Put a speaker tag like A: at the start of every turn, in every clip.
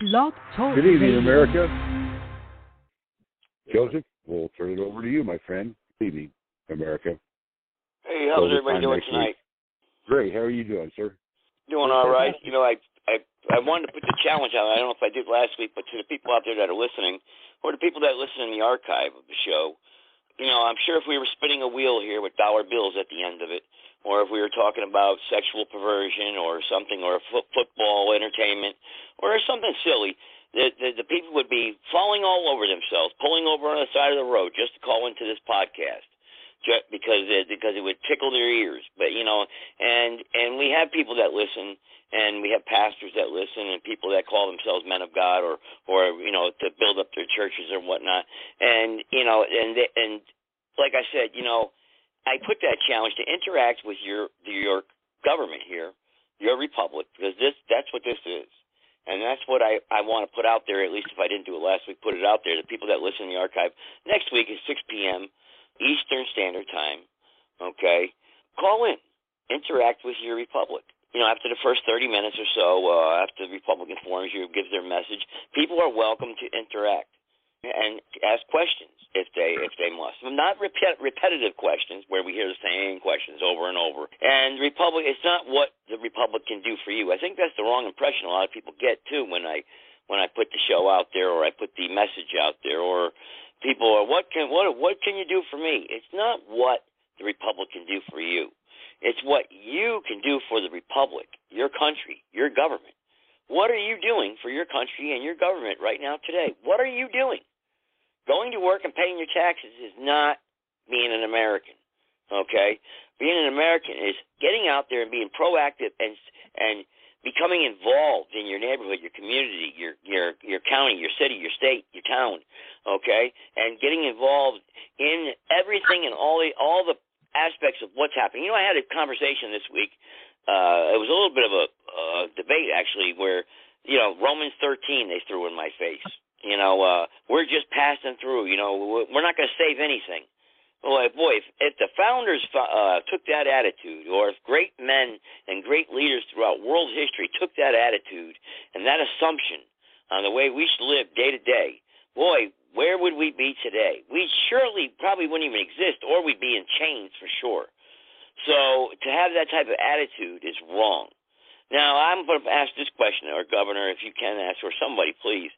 A: Blog Talk
B: Good evening,
A: Radio.
B: America. Joseph, we'll turn it over to you, my friend. Good evening, America.
C: Hey, how's
B: Till
C: everybody doing
B: next week.
C: tonight?
B: Great. How are you doing, sir?
C: Doing all right. You know, I I I wanted to put the challenge out. I don't know if I did last week, but to the people out there that are listening, or the people that listen in the archive of the show, you know, I'm sure if we were spinning a wheel here with dollar bills at the end of it, or if we were talking about sexual perversion or something, or fo- football entertainment, or something silly, the, the the people would be falling all over themselves, pulling over on the side of the road just to call into this podcast. Just because it, because it would tickle their ears, but you know, and and we have people that listen, and we have pastors that listen, and people that call themselves men of God, or or you know, to build up their churches or whatnot, and you know, and and like I said, you know, I put that challenge to interact with your your government here, your republic, because this that's what this is. And that's what I, I want to put out there, at least if I didn't do it last week, put it out there. The people that listen in the archive. Next week is 6 p.m. Eastern Standard Time. Okay? Call in. Interact with your republic. You know, after the first 30 minutes or so, uh, after the Republic informs you, gives their message, people are welcome to interact and ask questions if they if they must. Not repet, repetitive questions where we hear the same questions over and over. And Republic, it's not what the Republic can do for you. I think that's the wrong impression a lot of people get too when I when I put the show out there or I put the message out there or people are what can what what can you do for me? It's not what the Republic can do for you. It's what you can do for the Republic, your country, your government. What are you doing for your country and your government right now today? What are you doing? Going to work and paying your taxes is not being an American. Okay? Being an American is getting out there and being proactive and and becoming involved in your neighborhood, your community, your your your county, your city, your state, your town, okay? And getting involved in everything and all the all the aspects of what's happening. You know, I had a conversation this week. Uh, it was a little bit of a uh, debate actually, where you know Romans 13 they threw in my face. You know, uh, we're just passing through. You know, we're not going to save anything. Boy, boy, if, if the founders uh, took that attitude, or if great men and great leaders throughout world history took that attitude and that assumption on the way we should live day to day, boy, where would we be today? We surely probably wouldn't even exist, or we'd be in chains for sure. So to have that type of attitude is wrong. Now I'm going to ask this question, or Governor, if you can ask, or somebody, please.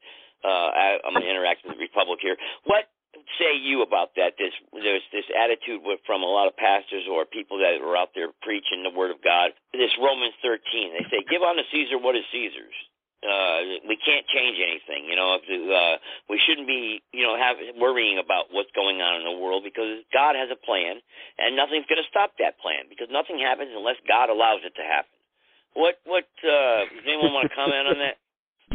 C: Uh, I'm going to interact with the Republic here. What say you about that? This there's this attitude from a lot of pastors or people that are out there preaching the Word of God. This Romans 13, they say, "Give unto Caesar what is Caesar's." Uh, we can't change anything, you know. If, uh, we shouldn't be, you know, have worrying about what's going on in the world because God has a plan, and nothing's going to stop that plan because nothing happens unless God allows it to happen. What? What? Uh, does anyone want to comment on that?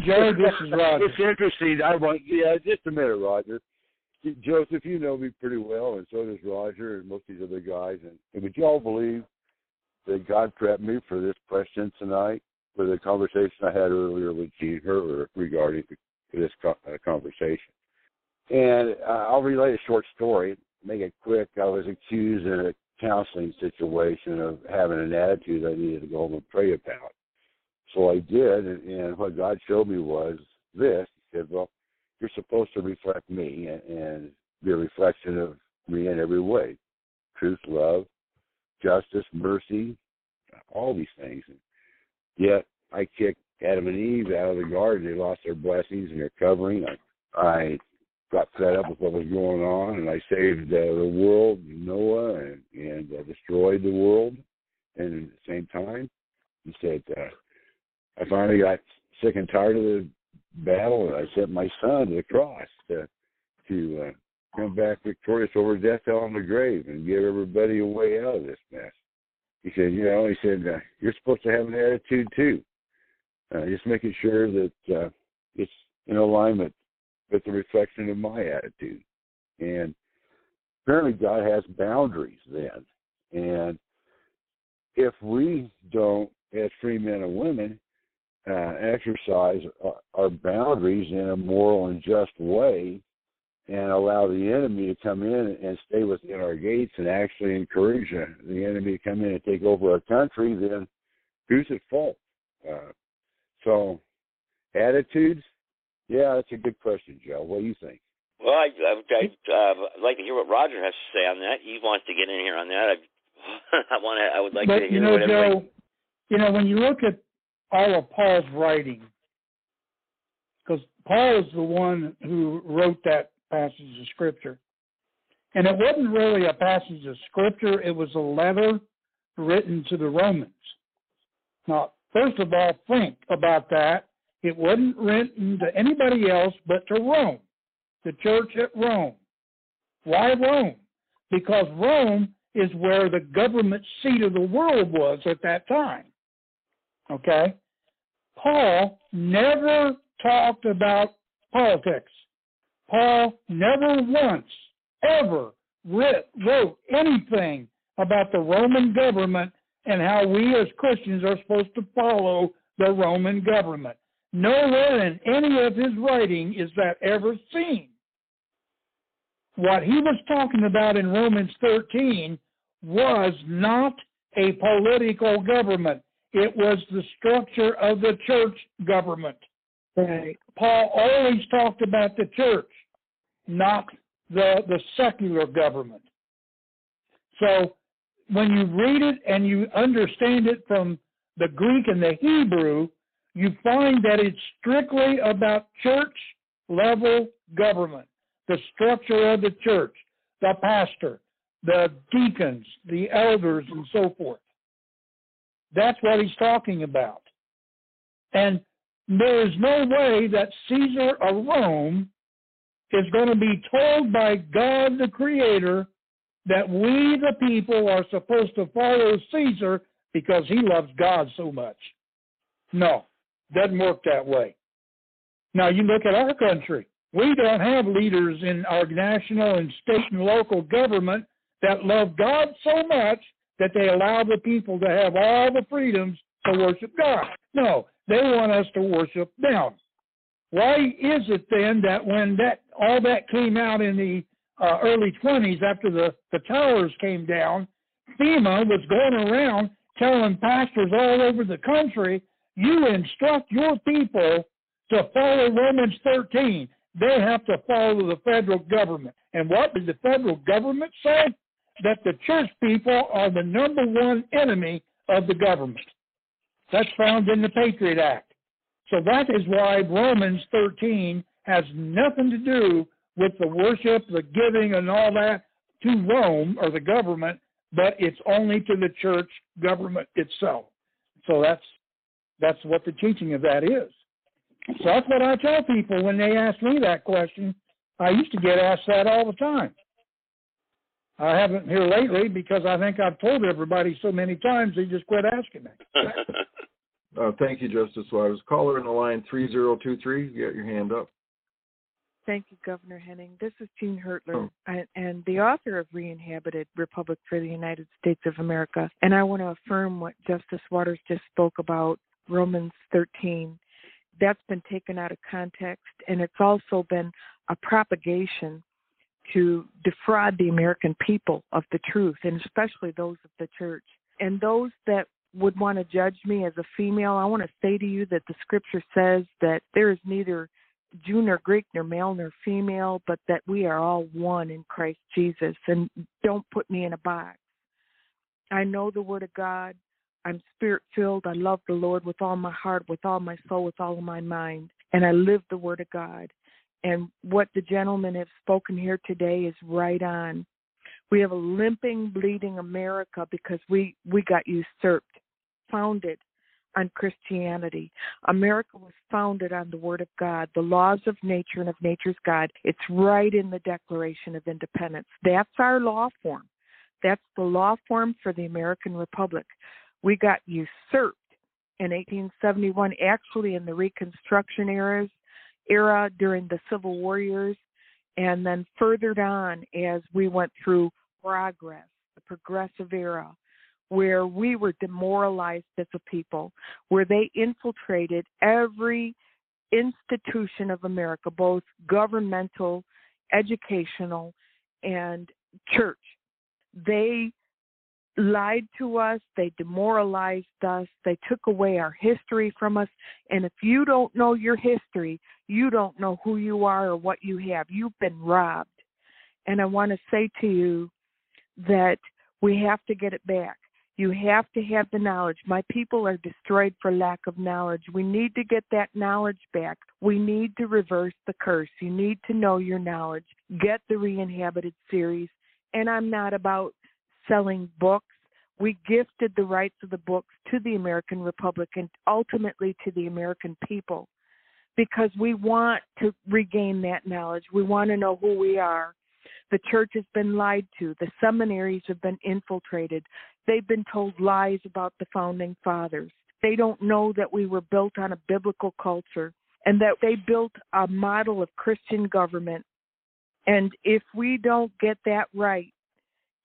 D: Jared, this is Roger.
B: It's interesting. I want, yeah, just a minute, Roger. Joseph, you know me pretty well, and so does Roger and most of these other guys. And, and would you all believe that God prepped me for this question tonight with the conversation I had earlier with Gene Hertler regarding this uh, conversation? And uh, I'll relate a short story, make it quick. I was accused in a counseling situation of having an attitude I needed to go home and pray about. So I did, and, what God showed me was this. He said, "Well, you're supposed to reflect me and, and be a reflection of me in every way: truth, love, justice, mercy, all these things." And yet, I kicked Adam and Eve out of the garden. They lost their blessings and their covering. I, I got fed up with what was going on, and I saved uh, the world, Noah, and, and uh, destroyed the world. And at the same time, he said. Uh, I finally got sick and tired of the battle, and I sent my son to the cross to to uh, come back victorious over death, hell, and the grave, and give everybody a way out of this mess. He said, you know, he said uh, you're supposed to have an attitude too, uh, just making sure that uh, it's in alignment with the reflection of my attitude. And apparently, God has boundaries then, and if we don't, as free men and women, uh, exercise our, our boundaries in a moral and just way and allow the enemy to come in and stay within our gates and actually encourage uh, the enemy to come in and take over our country, then who's at fault? Uh, so attitudes, Yeah, that's a good question, Joe. What do you think?
C: Well, I, I, I uh, I'd like to hear what Roger has to say on that. He wants to get in here on that. I, I want to. I would like
D: but,
C: to
D: hear you know,
C: what
D: Joe, you know, when you look at all of Paul's writing, because Paul is the one who wrote that passage of scripture, and it wasn't really a passage of scripture; it was a letter written to the Romans. Now, first of all, think about that. It wasn't written to anybody else but to Rome the church at Rome. Why Rome? Because Rome is where the government seat of the world was at that time. Okay? Paul never talked about politics. Paul never once, ever writ, wrote anything about the Roman government and how we as Christians are supposed to follow the Roman government. Nowhere in any of his writing is that ever seen. What he was talking about in Romans 13 was not a political government. It was the structure of the church government.
A: Right.
D: Paul always talked about the church, not the, the secular government. So when you read it and you understand it from the Greek and the Hebrew, you find that it's strictly about church level government, the structure of the church, the pastor, the deacons, the elders, and so forth. That's what he's talking about. And there is no way that Caesar of Rome is going to be told by God the Creator that we, the people, are supposed to follow Caesar because he loves God so much. No. Doesn't work that way. Now you look at our country. We don't have leaders in our national and state and local government that love God so much that they allow the people to have all the freedoms to worship God. No, they want us to worship them. Why is it then that when that all that came out in the uh, early 20s after the, the towers came down, FEMA was going around telling pastors all over the country you instruct your people to follow Romans 13. They have to follow the federal government. And what did the federal government say? That the church people are the number one enemy of the government. That's found in the Patriot Act. So that is why Romans 13 has nothing to do with the worship, the giving, and all that to Rome or the government, but it's only to the church government itself. So that's that's what the teaching of that is. So that's what I tell people when they ask me that question. I used to get asked that all the time. I haven't here lately because I think I've told everybody so many times they just quit asking me.
E: uh, thank you, Justice Waters. Caller in the line 3023, you got your hand up.
A: Thank you, Governor Henning. This is Jean Hertler, oh. and the author of Re-Inhabited Republic for the United States of America. And I want to affirm what Justice Waters just spoke about Romans 13. That's been taken out of context, and it's also been a propagation to defraud the American people of the truth, and especially those of the church. And those that would want to judge me as a female, I want to say to you that the scripture says that there is neither Jew nor Greek nor male nor female, but that we are all one in Christ Jesus. And don't put me in a box. I know the Word of God. I'm spirit filled. I love the Lord with all my heart, with all my soul, with all of my mind. And I live the Word of God. And what the gentlemen have spoken here today is right on. We have a limping, bleeding America because we, we got usurped, founded on Christianity. America was founded on the Word of God, the laws of nature and of nature's God. It's right in the Declaration of Independence. That's our law form. That's the law form for the American Republic. We got usurped in 1871, actually in the Reconstruction eras, era during the Civil War years, and then furthered on as we went through progress, the progressive era, where we were demoralized as a people, where they infiltrated every institution of America, both governmental, educational, and church. They lied to us, they demoralized us, they took away our history from us. And if you don't know your history, you don't know who you are or what you have. You've been robbed. And I want to say to you that we have to get it back. You have to have the knowledge. My people are destroyed for lack of knowledge. We need to get that knowledge back. We need to reverse the curse. You need to know your knowledge. Get the Re-inhabited series. And I'm not about selling books. We gifted the rights of the books to the American Republic and ultimately to the American people because we want to regain that knowledge. We want to know who we are. The church has been lied to. The seminaries have been infiltrated. They've been told lies about the founding fathers. They don't know that we were built on a biblical culture and that they built a model of Christian government. And if we don't get that right,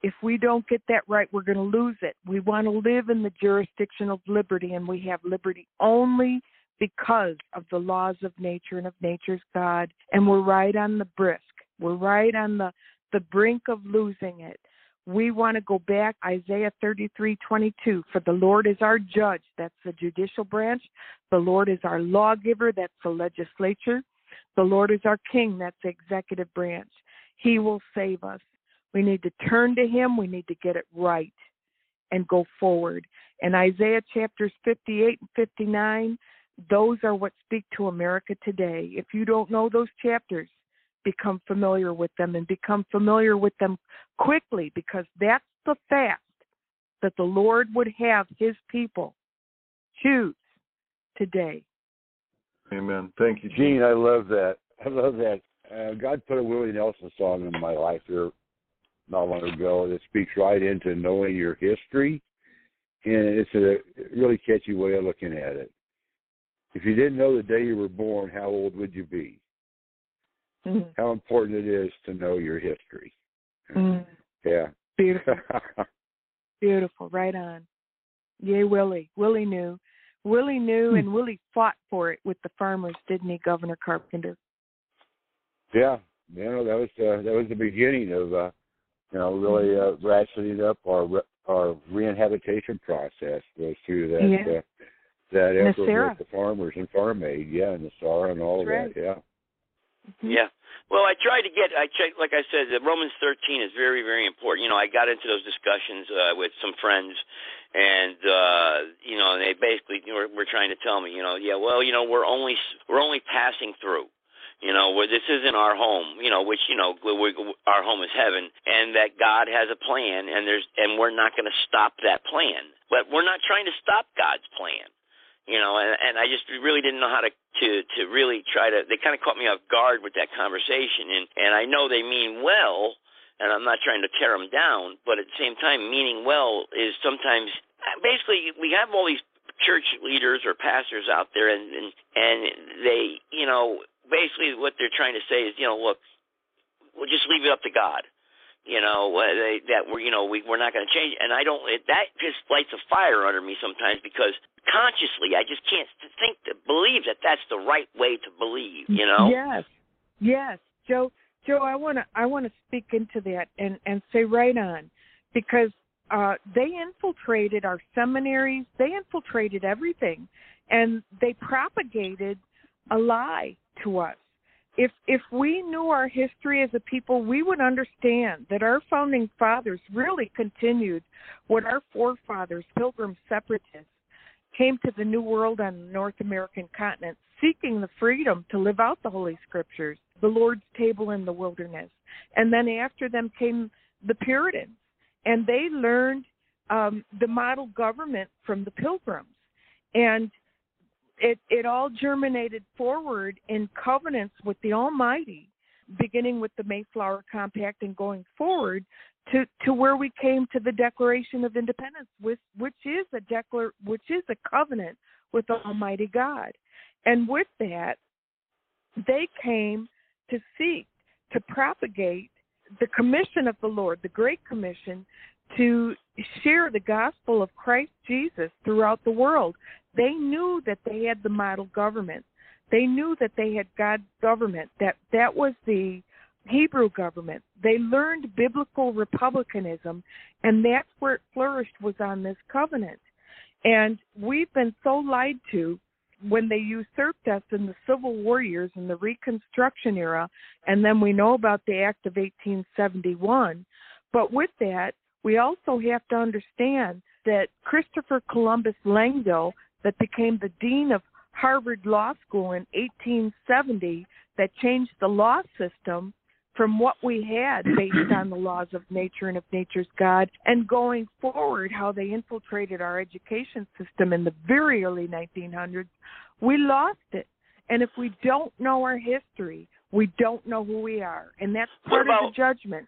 A: if we don't get that right, we're going to lose it. We want to live in the jurisdiction of liberty, and we have liberty only because of the laws of nature and of nature's God. And we're right on the brisk. We're right on the, the brink of losing it. We want to go back Isaiah 33:22 for the Lord is our judge. That's the judicial branch. The Lord is our lawgiver. That's the legislature. The Lord is our king. That's the executive branch. He will save us. We need to turn to him. We need to get it right and go forward. And Isaiah chapters 58 and 59 those are what speak to America today if you don't know those chapters become familiar with them and become familiar with them quickly because that's the fast that the Lord would have his people choose today.
E: Amen. Thank you,
B: Gene. I love that. I love that. Uh, God put a Willie Nelson song in my life here not long ago that speaks right into knowing your history, and it's a really catchy way of looking at it. If you didn't know the day you were born, how old would you be?
A: Mm-hmm.
B: how important it is to know your history.
A: Mm.
B: Yeah.
A: Beautiful. Beautiful. Right on. Yay, Willie. Willie knew. Willie knew, and Willie fought for it with the farmers, didn't he, Governor Carpenter?
B: Yeah, you know that was uh, that was the beginning of uh, you know really uh, ratcheting up our re- our rehabilitation process was through that
A: Yeah.
B: uh, that effort
A: NESARA.
B: with the farmers and farm aid, yeah, and the SAR and all
A: That's
B: of that, yeah.
A: Mhm.
C: Yeah. Well, I tried to get. I tried, like I said, the Romans 13 is very, very important. You know, I got into those discussions uh, with some friends, and uh, you know, they basically were, were trying to tell me, you know, yeah, well, you know, we're only we're only passing through. You know, where this isn't our home. You know, which you know, we, we, our home is heaven, and that God has a plan, and there's, and we're not going to stop that plan. But we're not trying to stop God's plan you know and, and i just really didn't know how to to to really try to they kind of caught me off guard with that conversation and and i know they mean well and i'm not trying to tear them down but at the same time meaning well is sometimes basically we have all these church leaders or pastors out there and and and they you know basically what they're trying to say is you know look we'll just leave it up to god you know uh, they, that we're you know we we're not going to change and i don't it, that just lights a fire under me sometimes because consciously i just can't think to believe that that's the right way to believe you know
A: Yes, yes, Joe. Joe, I want to I want to speak into that and and say right on, because uh, they infiltrated our seminaries. They infiltrated everything, and they propagated a lie to us. If if we knew our history as a people, we would understand that our founding fathers really continued what our forefathers, Pilgrim separatists, came to the New World on the North American continent, seeking the freedom to live out the Holy Scriptures, the Lord's table in the wilderness. And then after them came the Puritans, and they learned um, the model government from the Pilgrims. And it, it all germinated forward in covenants with the Almighty, beginning with the Mayflower Compact and going forward to to where we came to the Declaration of Independence, which which is a declar which is a covenant with Almighty God, and with that, they came to seek to propagate the commission of the Lord, the Great Commission, to share the gospel of Christ Jesus throughout the world. They knew that they had the model government. They knew that they had God's government. That that was the Hebrew government. They learned biblical republicanism, and that's where it flourished was on this covenant. And we've been so lied to when they usurped us in the Civil War years and the Reconstruction era, and then we know about the Act of 1871. But with that, we also have to understand that Christopher Columbus Langdell, that became the dean of Harvard Law School in 1870, that changed the law system from what we had based on the laws of nature and of nature's God, and going forward, how they infiltrated our education system in the very early 1900s, we lost it. And if we don't know our history, we don't know who we are. And that's part
C: about,
A: of the judgment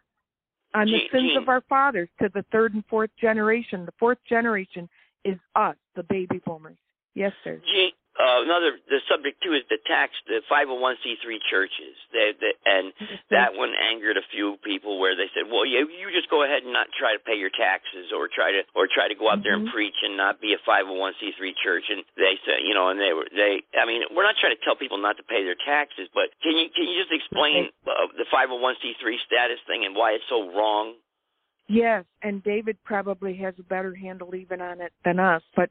A: on the sins of our fathers to the third and fourth generation. The fourth generation is us, the baby boomers. Yes, sir.
C: Gene, uh, another the subject too is the tax the 501c3 churches. They, they, and that one angered a few people where they said well you you just go ahead and not try to pay your taxes or try to or try to go out there and
A: Mhm.
C: preach and not be a 501c3 church. And they said you know and they were they I mean we're not trying to tell people not to pay their taxes but can you can you just explain uh, the 501c3 status thing and why it's so wrong
A: Yes, and David probably has a better handle even on it than us. But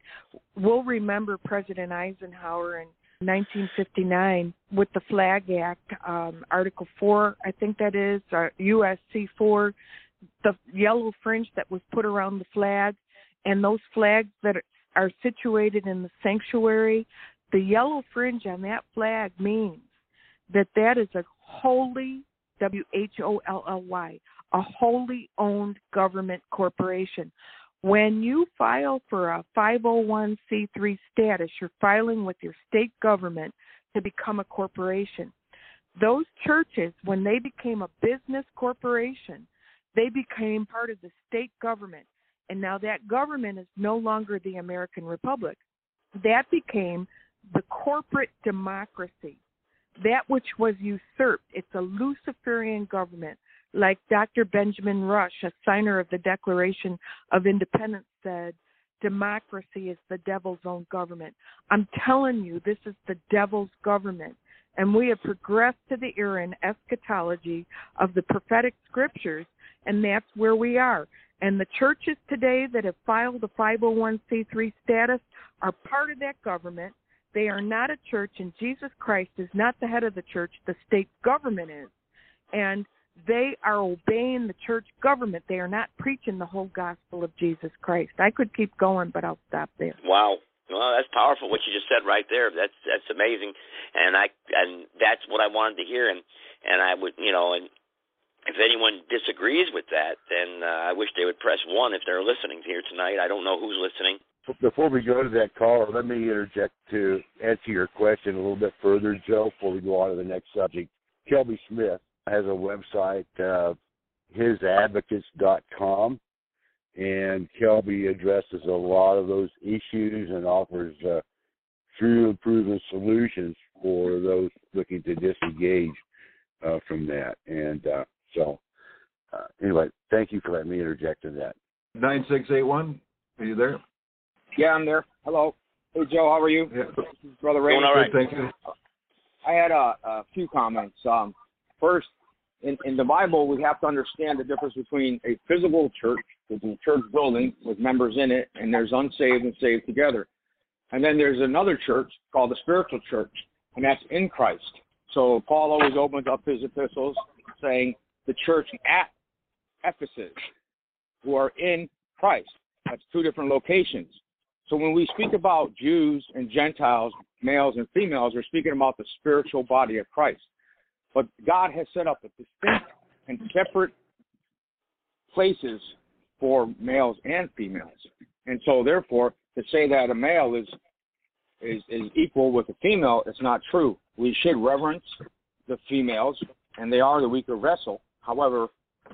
A: we'll remember President Eisenhower in 1959 with the Flag Act, um, Article 4, I think that is, uh, USC 4, the yellow fringe that was put around the flag, and those flags that are situated in the sanctuary, the yellow fringe on that flag means that that is a holy, W H O L L Y, a wholly owned government corporation. When you file for a 501c3 status, you're filing with your state government to become a corporation. Those churches, when they became a business corporation, they became part of the state government. And now that government is no longer the American Republic. That became the corporate democracy, that which was usurped. It's a Luciferian government like Dr. Benjamin Rush, a signer of the Declaration of Independence, said, democracy is the devil's own government. I'm telling you, this is the devil's government. And we have progressed to the era in eschatology of the prophetic scriptures, and that's where we are. And the churches today that have filed a 501c3 status are part of that government. They are not a church, and Jesus Christ is not the head of the church, the state government is. And they are obeying the church government. They are not preaching the whole gospel of Jesus Christ. I could keep going, but I'll stop there.
C: Wow. Well, that's powerful what you just said right there. That's that's amazing, and I and that's what I wanted to hear. And and I would you know and if anyone disagrees with that, then uh, I wish they would press one if they're listening here tonight. I don't know who's listening.
B: Before we go to that caller, let me interject to answer your question a little bit further, Joe, before we go on to the next subject. Kelby Smith has a website, uh, hisadvocates.com, and Kelby addresses a lot of those issues and offers uh, true and proven solutions for those looking to disengage uh, from that. And uh, so, uh, anyway, thank you for letting me interject in that.
E: 9681, are you there?
F: Yeah, I'm there. Hello. Hey, Joe. How are you?
E: Yeah.
F: Brother Ray.
C: Doing all right.
E: Thank you.
F: I had a, a few comments. Um, first, in, in the Bible, we have to understand the difference between a physical church, which is a church building with members in it, and there's unsaved and saved together. And then there's another church called the spiritual church, and that's in Christ. So Paul always opens up his epistles saying the church at Ephesus, who are in Christ. That's two different locations. So when we speak about Jews and Gentiles, males and females, we're speaking about the spiritual body of Christ. But God has set up a distinct and separate places for males and females. And so therefore to say that a male is is, is equal with a female, it's not true. We should reverence the females and they are the weaker vessel. However,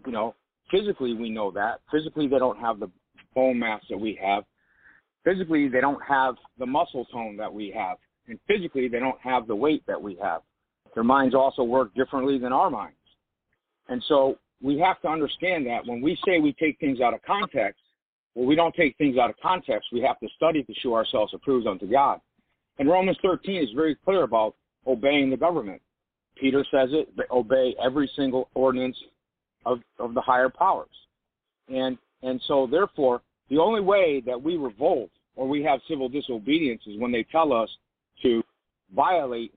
F: you know, physically we know that. Physically they don't have the bone mass that we have physically they don't have the muscle tone that we have and physically they don't have the weight that we have their minds also work differently than our minds. And so we have to understand that when we say we take things out of context well we don't take things out of context. We have to study to show ourselves approved unto god. And romans 13 is very clear about obeying the government. Peter says it obey every single ordinance of, of the higher powers. And and so therefore the only way that we revolt or we have civil disobedience is when they tell us to violate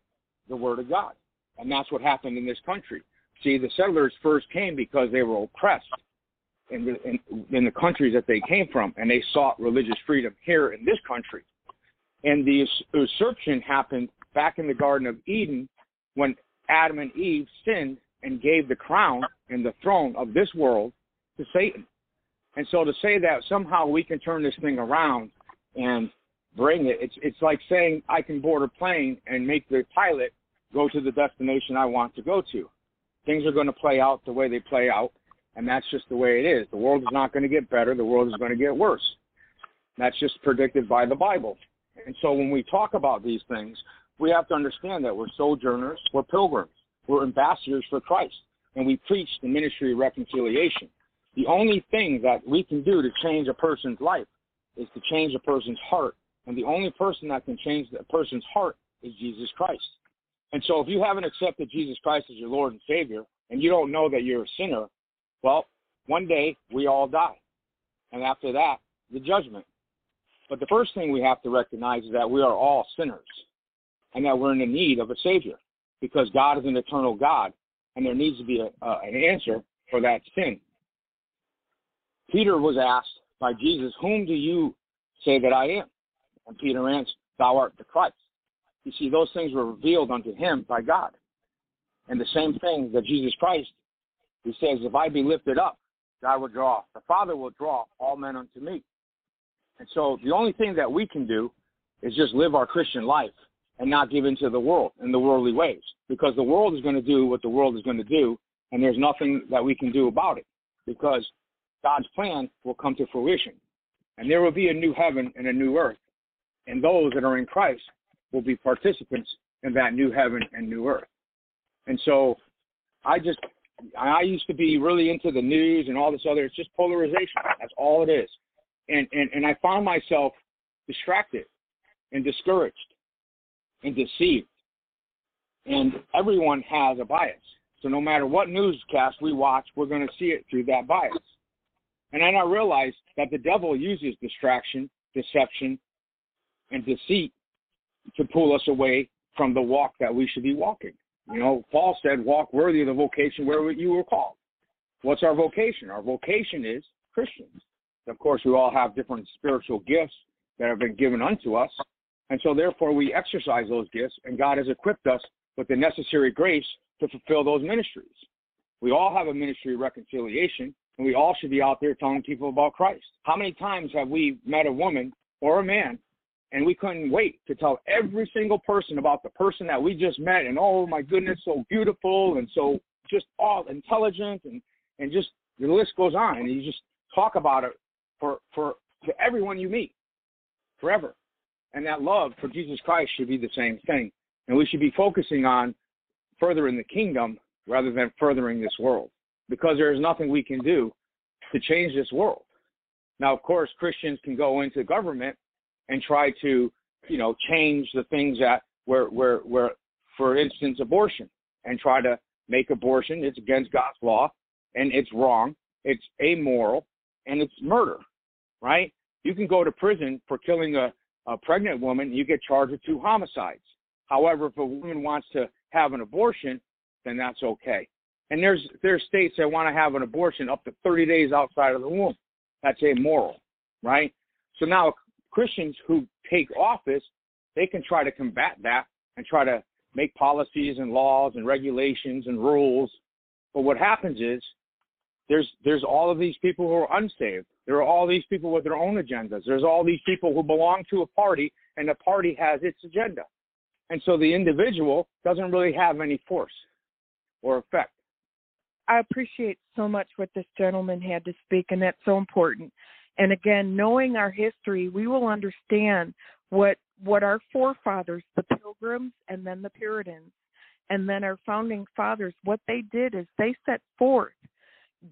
F: the word of God. And that's what happened in this country. See, the settlers first came because they were oppressed in the, in, in the countries that they came from, and they sought religious freedom here in this country. And the usurpation happened back in the Garden of Eden when Adam and Eve sinned and gave the crown and the throne of this world to Satan. And so to say that somehow we can turn this thing around and bring it, it's it's like saying I can board a plane and make the pilot go to the destination I want to go to. Things are going to play out the way they play out, and that's just the way it is. The world is not going to get better, the world is going to get worse. That's just predicted by the Bible. And so when we talk about these things, we have to understand that we're sojourners, we're pilgrims, we're ambassadors for Christ, and we preach the ministry of reconciliation. The only thing that we can do to change a person's life is to change a person's heart. And the only person that can change a person's heart is Jesus Christ. And so if you haven't accepted Jesus Christ as your Lord and Savior, and you don't know that you're a sinner, well, one day we all die. And after that, the judgment. But the first thing we have to recognize is that we are all sinners and that we're in the need of a Savior because God is an eternal God and there needs to be a, an answer for that sin. Peter was asked by Jesus, Whom do you say that I am? And Peter answered, Thou art the Christ. You see, those things were revealed unto him by God. And the same thing that Jesus Christ, he says, If I be lifted up, God will draw. The Father will draw all men unto me. And so the only thing that we can do is just live our Christian life and not give into the world and the worldly ways. Because the world is going to do what the world is going to do, and there's nothing that we can do about it. Because God's plan will come to fruition. And there will be a new heaven and a new earth. And those that are in Christ will be participants in that new heaven and new earth. And so I just, I used to be really into the news and all this other, it's just polarization. That's all it is. And, and, and I found myself distracted and discouraged and deceived. And everyone has a bias. So no matter what newscast we watch, we're going to see it through that bias. And then I realized that the devil uses distraction, deception, and deceit to pull us away from the walk that we should be walking. You know, Paul said, walk worthy of the vocation where you were called. What's our vocation? Our vocation is Christians. Of course, we all have different spiritual gifts that have been given unto us. And so, therefore, we exercise those gifts, and God has equipped us with the necessary grace to fulfill those ministries. We all have a ministry of reconciliation, and we all should be out there telling people about Christ. How many times have we met a woman or a man and we couldn't wait to tell every single person about the person that we just met and oh my goodness so beautiful and so just all intelligent and and just the list goes on and you just talk about it for for to everyone you meet forever. And that love for jesus christ should be the same thing. And we should be focusing on furthering the kingdom rather than furthering this world because there is nothing we can do to change this world. Now of course christians can go into government and try to, you know, change the things that where where where for instance abortion and try to make abortion it's against God's law and it's wrong, it's amoral and it's murder, right? You can go to prison for killing a, a pregnant woman, you get charged with two homicides. However, if a woman wants to have an abortion, then that's okay. And there's there's states that want to have an abortion up to 30 days outside of the womb. That's amoral, right? So now Christians who take office, they can try to combat that and try to make policies and laws and regulations and rules. But what happens is there's there's all of these people who are unsaved. There are all these people with their own agendas. There's all these people who belong to a party and the party has its agenda. And so the individual doesn't really have any force or effect.
A: I appreciate so much what this gentleman had to speak, and that's so important. And again, knowing our history, we will understand what what our forefathers, the Pilgrims and then the Puritans, and then our founding fathers, what they did is they set forth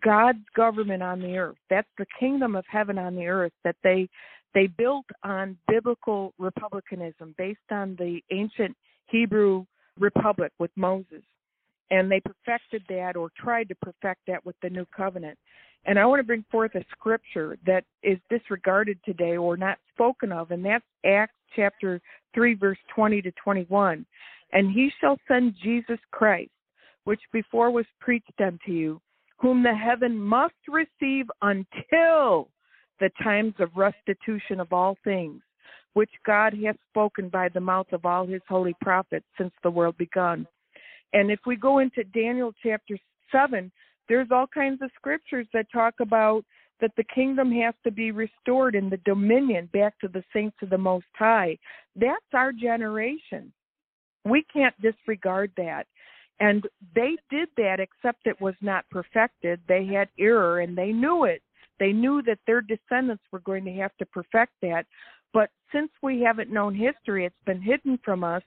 A: God's government on the earth. That's the kingdom of heaven on the earth that they they built on biblical republicanism based on the ancient Hebrew republic with Moses. and they perfected that or tried to perfect that with the new covenant. And I want to bring forth a scripture that is disregarded today or not spoken of, and that's Acts chapter 3, verse 20 to 21. And he shall send Jesus Christ, which before was preached unto you, whom the heaven must receive until the times of restitution of all things, which God hath spoken by the mouth of all his holy prophets since the world begun. And if we go into Daniel chapter 7, there's all kinds of scriptures that talk about that the kingdom has to be restored and the dominion back to the saints of the Most High. That's our generation. We can't disregard that. And they did that, except it was not perfected. They had error and they knew it. They knew that their descendants were going to have to perfect that. But since we haven't known history, it's been hidden from us.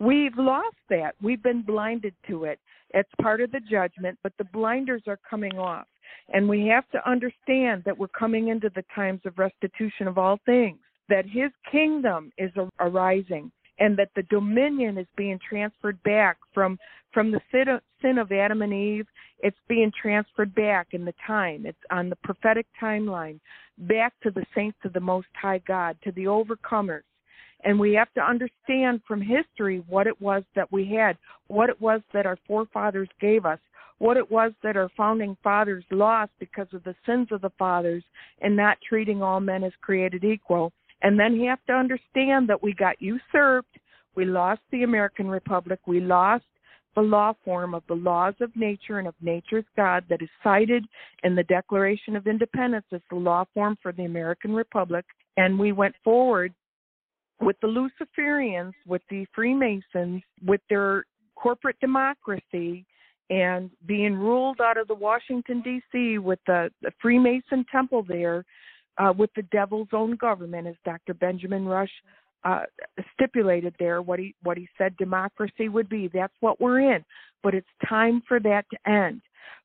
A: We've lost that. We've been blinded to it. It's part of the judgment, but the blinders are coming off. And we have to understand that we're coming into the times of restitution of all things, that his kingdom is arising and that the dominion is being transferred back from from the sin of Adam and Eve. It's being transferred back in the time. It's on the prophetic timeline back to the saints of the Most High God, to the overcomers. And we have to understand from history what it was that we had, what it was that our forefathers gave us, what it was that our founding fathers lost because of the sins of the fathers and not treating all men as created equal. And then you have to understand that we got usurped, we lost the American Republic, we lost the law form of the laws of nature and of nature's God that is cited in the Declaration of Independence as the law form for the American Republic. And we went forward with the Luciferians, with the Freemasons, with their corporate democracy, and being ruled out of the Washington D.C. with the, the Freemason temple there, uh, with the devil's own government, as Dr. Benjamin Rush uh, stipulated there. What he what he said democracy would be. That's what we're in. But it's time for that to end.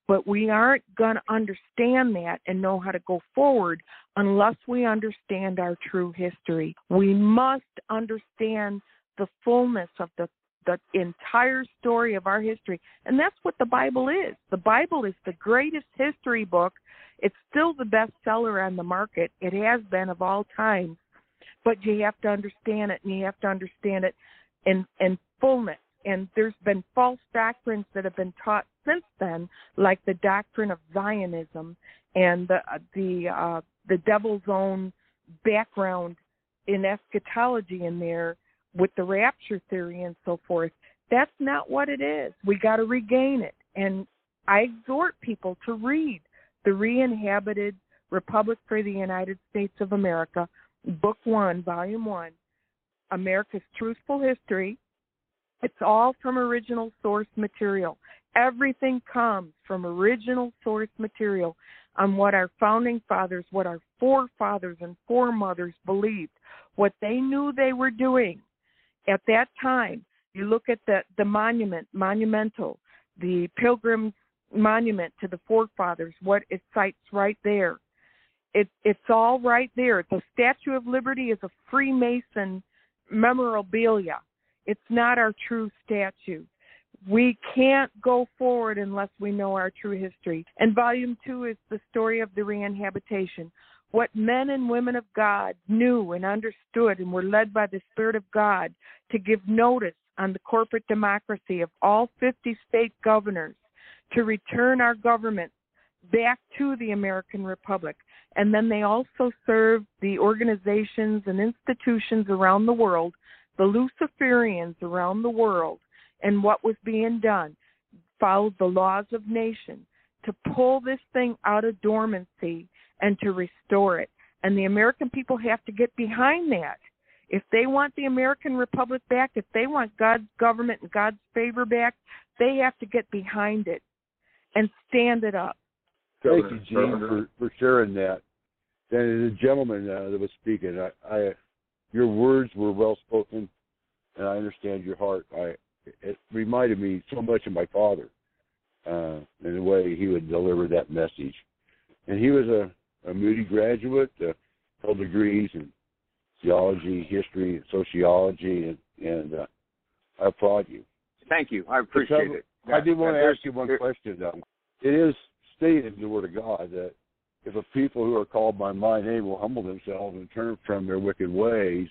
A: But we aren't going to understand that and know how to go forward unless we understand our true history. We must understand the fullness of the the entire story of our history. And that's what the Bible is. The Bible is the greatest history book. It's still the best seller on the market. It has been of all times. But you have to understand it and you have to understand it in in fullness and there's been false doctrines that have been taught since then, like the doctrine of Zionism and the the uh, the devil's own background in eschatology in there with the rapture theory and so forth. That's not what it is. We got to regain it, and I exhort people to read the Re-inhabited Republic for the United States of America, Book One, Volume One, America's Truthful History it's all from original source material. Everything comes from original source material on what our founding fathers, what our forefathers and foremothers believed, what they knew they were doing at that time. You look at the, the monument, monumental, the Pilgrim's Monument to the forefathers, what it cites right there. It, it's all right there. The Statue of Liberty is a Freemason memorabilia it's not our true statute. We can't go forward unless we know our true history. And volume two is the story of the reinhabitation. What men and women of God knew and understood and were led by the Spirit of God to give notice on the corporate democracy of all 50 state governors to return our government back to the American Republic. And then they also served the organizations and institutions around the world the Luciferians around the world and what was being done followed the laws of nation to pull this thing out of dormancy and to restore it. And the American people have to get behind that. If they want the American Republic back, if they want God's government and God's favor back, they have to get behind it and stand it up.
B: Thank you, Gene, for, for sharing that. And the gentleman uh, that was speaking, I, I your words were well spoken, and I understand your heart. I it reminded me so much of my father, uh, in the way he would deliver that message. And he was a, a Moody graduate, uh, held degrees in theology, history, sociology, and and uh, I applaud you.
F: Thank you. I appreciate
B: cover,
F: it.
B: I did want to ask you one question, though. It is stated in the Word of God that if a people who are called by my name will humble themselves and turn from their wicked ways,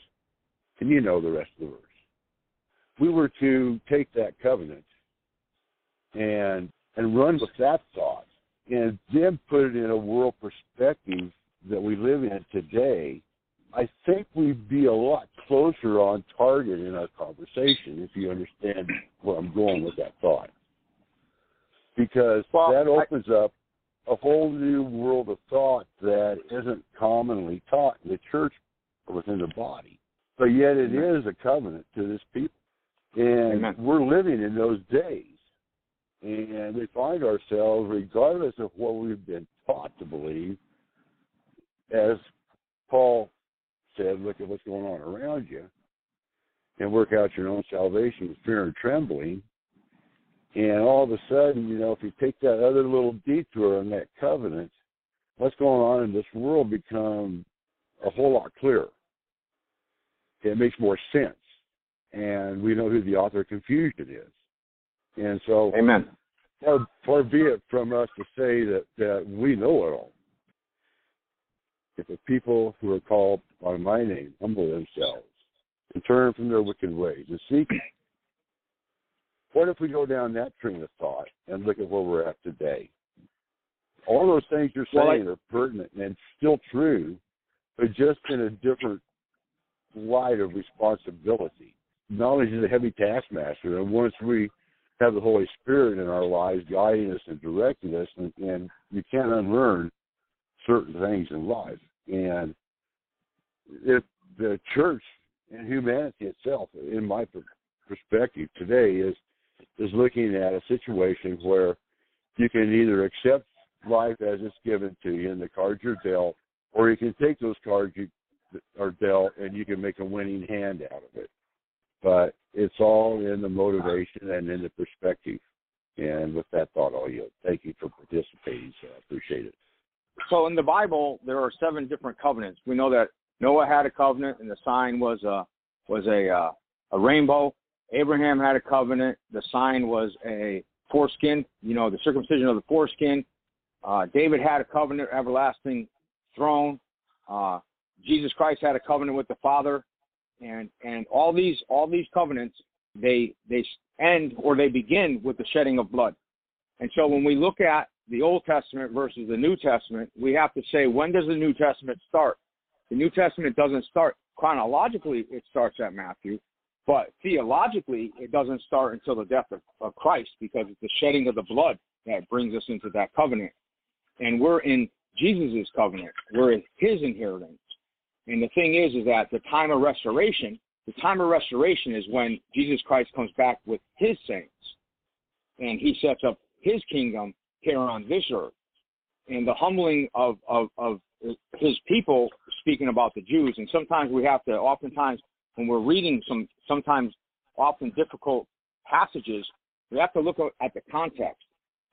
B: and you know the rest of the verse. We were to take that covenant and and run with that thought, and then put it in a world perspective that we live in today. I think we'd be a lot closer on target in our conversation if you understand where I'm going with that thought because
F: Well,
B: that
F: I-
B: opens up a whole new world of thought that isn't commonly taught in the church or within the body. But yet it is a covenant to this people. And
F: Amen.
B: we're living in those days. And we find ourselves, regardless of what we've been taught to believe, as Paul said, look at what's going on around you and work out your own salvation with fear and trembling. And all of a sudden, you know, if you take that other little detour on that covenant, what's going on in this world become a whole lot clearer. It makes more sense. And we know who the author of confusion is. And so
F: Amen.
B: far, far be it from us to say that, that we know it all. If the people who are called by my name humble themselves and turn from their wicked ways and seek what if we go down that train of thought and look at where we're at today? All those things you're
F: Well, I-
B: saying are pertinent and still true, but just in a different light of responsibility. Knowledge is a heavy taskmaster, and once we have the Holy Spirit in our lives guiding us and directing us, and, and you can't unlearn certain things in life. And if the church and humanity itself, in my perspective today, is is looking at a situation where you can either accept life as it's given to you and the cards you're dealt, or you can take those cards you are dealt and you can make a winning hand out of it. But it's all in the motivation and in the perspective. And with that thought, I'll yield. Thank you for participating, so I appreciate it.
F: So in the Bible, there are seven different covenants. We know that Noah had a covenant, and the sign was a was a uh, a rainbow. Abraham had a covenant. The sign was a foreskin. You know, the circumcision of the foreskin. Uh, David had a covenant, everlasting throne. Uh, Jesus Christ had a covenant with the Father, and and all these all these covenants they they end or they begin with the shedding of blood. And so when we look at the Old Testament versus the New Testament, we have to say when does the New Testament start? The New Testament doesn't start chronologically; it starts at Matthew, but theologically, it doesn't start until the death of, of Christ because it's the shedding of the blood that brings us into that covenant. And we're in Jesus' covenant. We're in His inheritance. And the thing is, is that the time of restoration, the time of restoration is when Jesus Christ comes back with His saints, and He sets up His kingdom here on this earth. And the humbling of, of, of his people, speaking about the Jews, and sometimes we have to, oftentimes, when we're reading some, sometimes often difficult passages, we have to look at the context.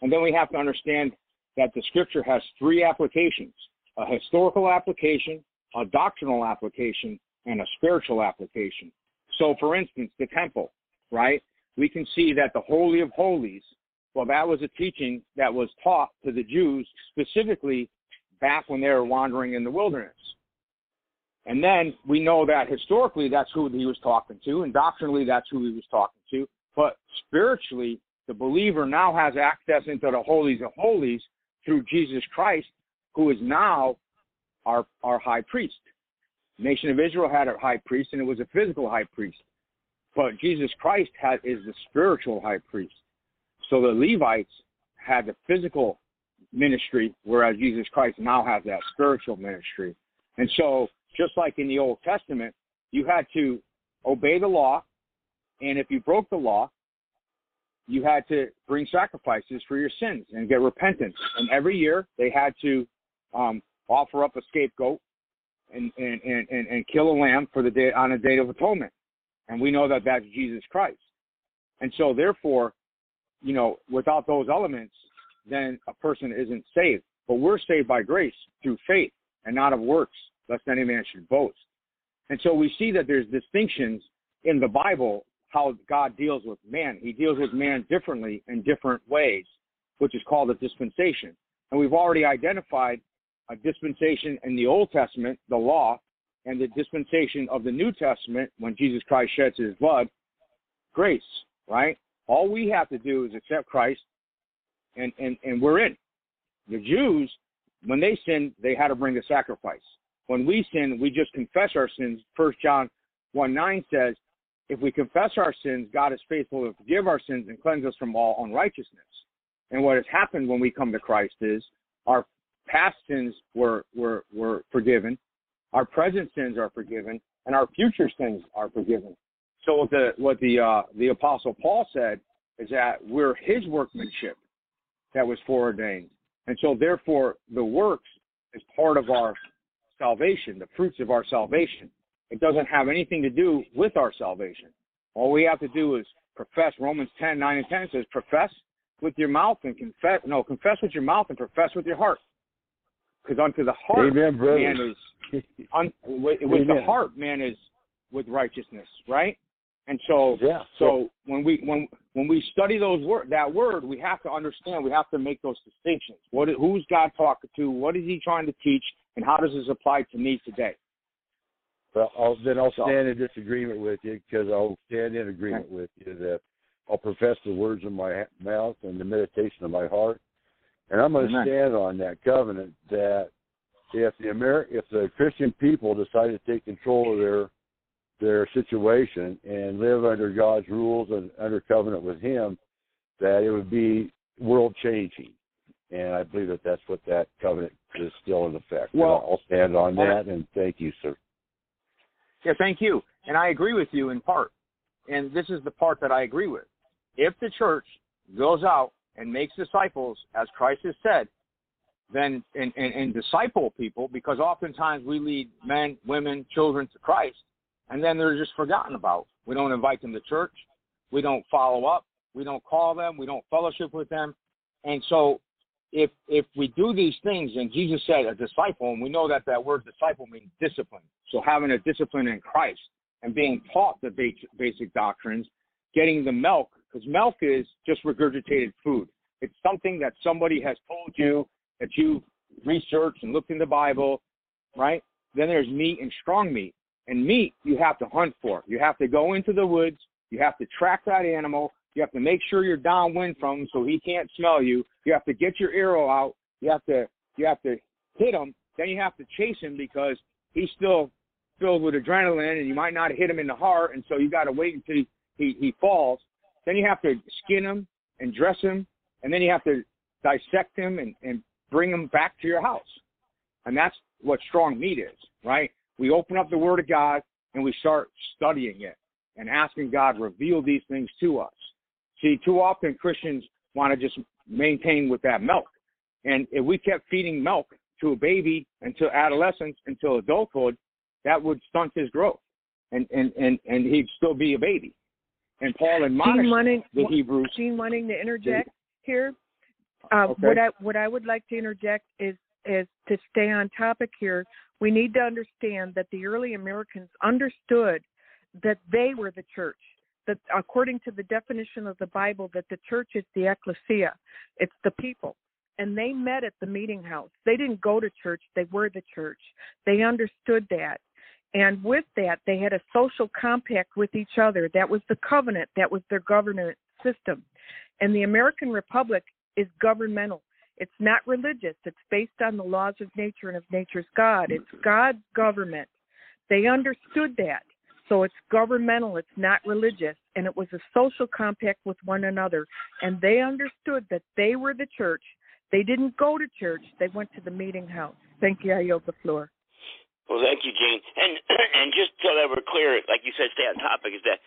F: And then we have to understand that the scripture has three applications a historical application, a doctrinal application, and a spiritual application. So, for instance, the temple, right? We can see that the Holy of Holies, well, that was a teaching that was taught to the Jews specifically back when they were wandering in the wilderness. And then we know that historically that's who he was talking to, and doctrinally that's who he was talking to. But spiritually, the believer now has access into the holies of holies through Jesus Christ, who is now our our high priest. Nation of Israel had a high priest, and it was a physical high priest. But Jesus Christ had, is the spiritual high priest. So the Levites had the physical ministry, whereas Jesus Christ now has that spiritual ministry. And so, just like in the Old Testament, you had to obey the law, and if you broke the law, you had to bring sacrifices for your sins and get repentance. And every year they had to um, offer up a scapegoat and, and, and, and, kill a lamb for the day on a day of atonement. And we know that that's Jesus Christ. And so, therefore, you know, without those elements, then a person isn't saved. But we're saved by grace through faith and not of works, lest any man should boast. And so we see that there's distinctions in the Bible how God deals with man. He deals with man differently in different ways, which is called a dispensation. And we've already identified a dispensation in the Old Testament, the law, and the dispensation of the New Testament when Jesus Christ sheds his blood, grace, right? All we have to do is accept Christ and, and, and we're in. The Jews, when they sinned, they had to bring a sacrifice. When we sin, we just confess our sins. First John 1 9 says, if we confess our sins, God is faithful to forgive our sins and cleanse us from all unrighteousness. And what has happened when we come to Christ is our past sins were, were, were forgiven, our present sins are forgiven, and our future sins are forgiven. So what the what the uh, the apostle Paul said is that we're his workmanship that was foreordained. And so therefore the works is part of our salvation, the fruits of our salvation. It doesn't have anything to do with our salvation. All we have to do is profess. Romans 10, 9 and 10 says, profess with your mouth and confess. No, confess with your mouth and profess with your heart. Because unto the heart,
B: Amen,
F: man is, un, with, with the heart, man is with righteousness, right? And so,
B: yeah.
F: so when we when when we study those word that word, we have to understand. We have to make those distinctions. What who's God talking to? What is He trying to teach? And how does this apply to me today?
B: Well, I'll, then I'll stand in disagreement with you because I'll stand in agreement with you that I'll profess the words of my mouth and the meditation of my heart, and I'm going to stand on that covenant that if the Amer- if the Christian people decide to take control of their their situation and live under God's rules and under covenant with Him, that it would be world changing. And I believe that that's what that covenant is still in effect.
F: Well,
B: I'll stand on that, and thank you, sir.
F: Yeah, thank you. And I agree with you in part. And this is the part that I agree with. If the church goes out and makes disciples, as Christ has said, then and, and, and disciple people, because oftentimes we lead men, women, children to Christ, and then they're just forgotten about. We don't invite them to church. We don't follow up. We don't call them. We don't fellowship with them. And so if if we do these things, and Jesus said a disciple, and we know that that word disciple means discipline. So having a discipline in Christ and being taught the basic doctrines, getting the milk, because milk is just regurgitated food. It's something that somebody has told you that you researched and looked in the Bible, right? Then there's meat and strong meat. And meat you have to hunt for. You have to go into the woods. You have to track that animal. You have to make sure you're downwind from him so he can't smell you. You have to get your arrow out. You have to you have to hit him. Then you have to chase him because he's still filled with adrenaline, and you might not hit him in the heart. And so you got to wait until he, he he falls. Then you have to skin him and dress him, and then you have to dissect him and, and bring him back to your house. And that's what strong meat is, right? We open up the Word of God and we start studying it and asking God reveal these things to us. See, too often Christians want to just maintain with that milk. And if we kept feeding milk to a baby until adolescence, until adulthood, that would stunt his growth. And, and, and, and he'd still be a baby. And Paul admonished
A: wanting,
F: the Hebrews.
A: Gene wanting to interject here. Uh,
F: okay.
A: What I what I would like to interject is is to stay on topic here. We need to understand that the early Americans understood that they were the church that according to the definition of the Bible, that the church is the ecclesia, it's the people. And they met at the meeting house. They didn't go to church, they were the church. They understood that. And with that, they had a social compact with each other. That was the covenant, that was their governance system. And the American Republic is governmental. It's not religious. It's based on the laws of nature and of nature's God. It's God's government. They understood that. So it's governmental, it's not religious, and it was a social compact with one another. And they understood that they were the church. They didn't go to church, they went to the meeting house. Thank you. I yield the floor.
C: Well, thank you, Jane. And and just so that we're clear, like you said, stay on topic. Is that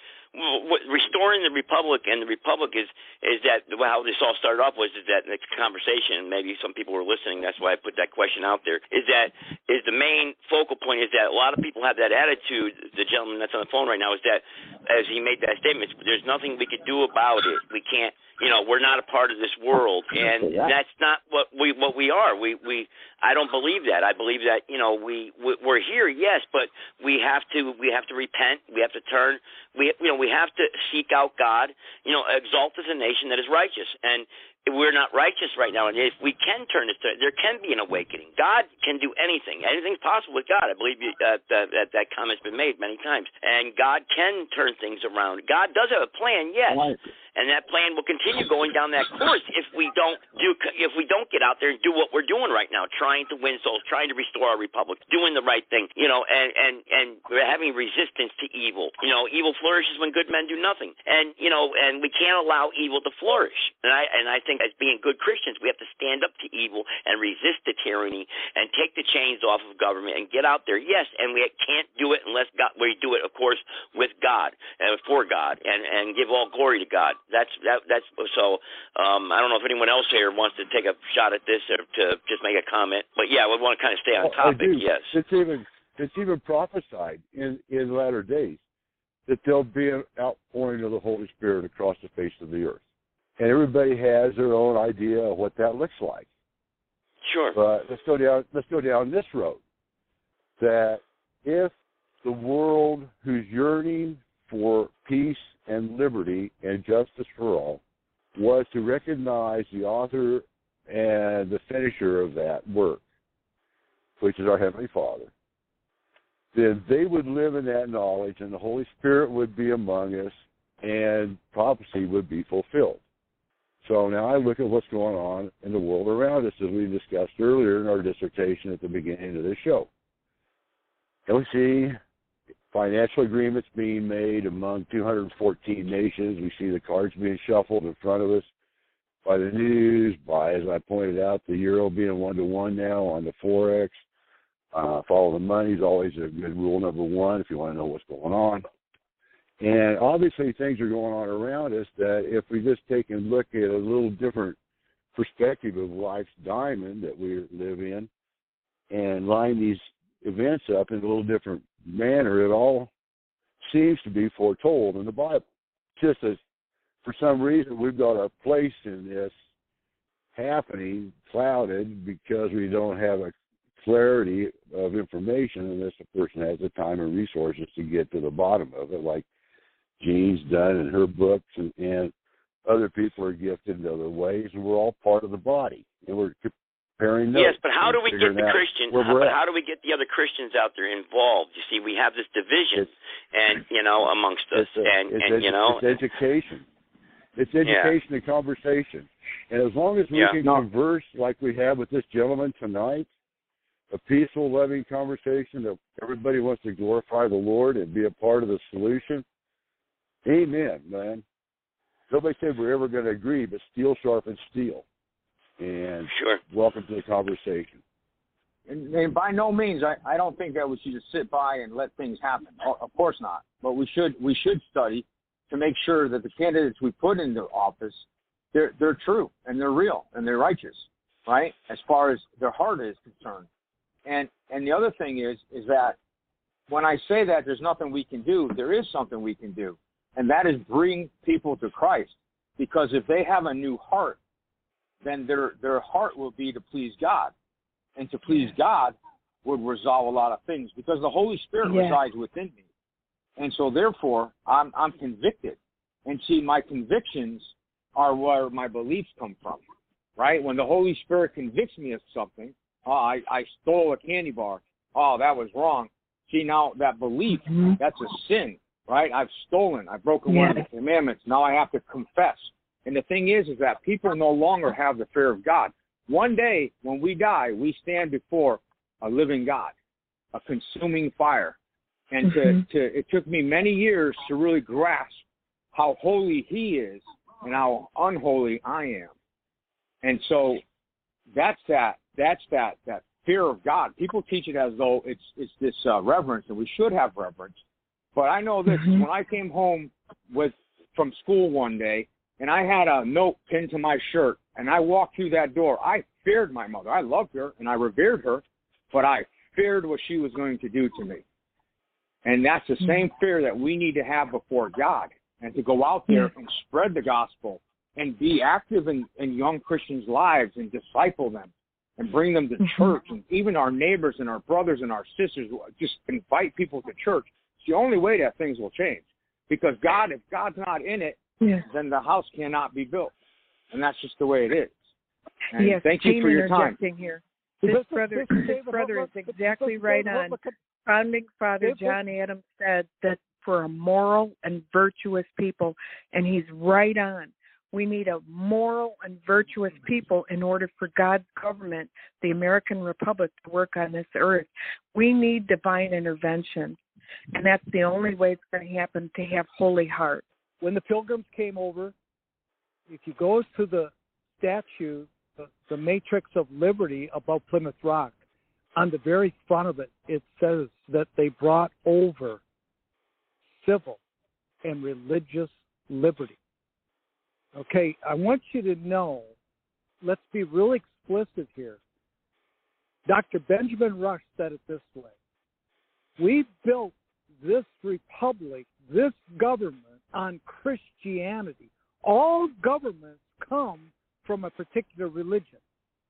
C: restoring the republic and the republic is is that how this all started off was is that the conversation. Maybe some people were listening. That's why I put that question out there. Is that is the main focal point? Is that a lot of people have that attitude. The gentleman that's on the phone right now is that as he made that statement, there's nothing we could do about it. We can't, you know, we're not a part of this world, and that's not what we what we are. We we I don't believe that. I believe that you know we we're here, yes, but we have to we have to repent. We have to turn. We you know we have to seek out God. You know, exalt as a nation that is righteous, and we're not righteous right now, and if we can turn this, there can be an awakening. God can do anything. Anything's possible with God. I believe you, uh, that, that that comment's been made many times, and God can turn things around. God does have a plan, yes. Right and that plan will continue going down that course if we don't do if we don't get out there and do what we're doing right now, trying to win souls, trying to restore our republic, doing the right thing, you know, and and and having resistance to evil. You know, evil flourishes when good men do nothing, and you know, and we can't allow evil to flourish. And I and I think as being good Christians, we have to stand up to evil and resist the tyranny and take the chains off of government and get out there. Yes, and we can't do it unless God, we do it, of course, with God and for God, and and give all glory to God that's that that's so. Um, I don't know if anyone else here wants to take a shot at this or to just make a comment, but yeah, we want to kind of stay on topic. Yes,
B: it's even it's even prophesied in in latter days that there'll be an outpouring of the Holy Spirit across the face of the earth, and everybody has their own idea of what that looks like.
C: Sure.
B: But let's go down. Let's go down this road. That if the world who's yearning for peace and liberty and justice for all was to recognize the author and the finisher of that work, which is our Heavenly Father, then they would live in that knowledge and the Holy Spirit would be among us and prophecy would be fulfilled. So now I look at what's going on in the world around us as we discussed earlier in our dissertation at the beginning of this show. And we see financial agreements being made among 214 nations. We see the cards being shuffled in front of us by the news, by, as I pointed out, the euro being one to one now on the forex. Uh, follow the money is always a good rule number one if you want to know what's going on. And obviously, things are going on around us that if we just take and look at a little different perspective of life's diamond that we live in and line these events up in a little different manner, it all seems to be foretold in the Bible. Just as for some reason we've got our place in this happening clouded because we don't have a clarity of information unless a person has the time and resources to get to the bottom of it, like Gene's done in her books, and, and other people are gifted in other ways, and we're all part of the body, and we're comparing
C: notes. Yes, but how do we get the Christians? How, but how do we get the other Christians out there involved? You see, we have this division, it's, and you know, amongst us, a, and and edu- you know,
B: it's education. It's education yeah. and conversation, and as long as we yeah. can converse like we have with this gentleman tonight, a peaceful, loving conversation that everybody wants to glorify the Lord and be a part of the solution. Amen, man. Nobody said we're ever going to agree, but steel sharpens steel. And
C: sure.
B: welcome to the conversation.
F: And, and by no means, I, I don't think that we should just sit by and let things happen. Of course not. But we should we should study to make sure that the candidates we put into office they're they're true and they're real and they're righteous, right? As far as their heart is concerned. And and the other thing is is that when I say that there's nothing we can do, there is something we can do, and that is bring people to Christ. Because if they have a new heart, then their their heart will be to please God, and to please God would resolve a lot of things because the Holy Spirit yeah. resides within me, and so therefore I'm I'm convicted, and see my convictions are where my beliefs come from, right? When the Holy Spirit convicts me of something, oh, I I stole a candy bar, oh that was wrong. See now that belief, mm-hmm. that's a sin, right? I've stolen, I've broken yeah. one of the commandments. Now I have to confess. And the thing is, is that people no longer have the fear of God. One day, when we die, we stand before a living God, a consuming fire. And to, mm-hmm. to it took me many years to really grasp how holy He is and how unholy I am. And so that's that that's that that fear of God. People teach it as though it's it's this uh, reverence, and we should have reverence. But I know this: mm-hmm. when I came home with from school one day, and I had a note pinned to my shirt, and I walked through that door. I feared my mother. I loved her and I revered her, but I feared what she was going to do to me. And that's the hmm. same fear that we need to have before God and to go out there hmm. and spread the gospel and be active in, in young Christians' lives and disciple them and bring them to mm-hmm. church and even our neighbors and our brothers and our sisters just invite people to church. It's the only way that things will change. Because God, if God's not in it,
A: Yes.
F: then the house cannot be built. And that's just the way it is. And
A: yes.
F: thank you
A: Gene
F: for your time.
A: Here. This
G: This
A: brother,
G: this is
A: this brother is exactly right on. Founding Father John Adams said that for a moral and virtuous people, and he's right on. We need a moral and virtuous people in order for God's government, the American Republic, to work on this earth. We need divine intervention, and that's the only way it's going to happen to have holy hearts.
G: When the pilgrims came over, if you go to the statue, the, the Matrix of Liberty above Plymouth Rock, on the very front of it, it says that they brought over civil and religious liberty. Okay, I want you to know, let's be real explicit here. Dr. Benjamin Rush said it this way We built this republic, this government on Christianity. All governments come from a particular religion,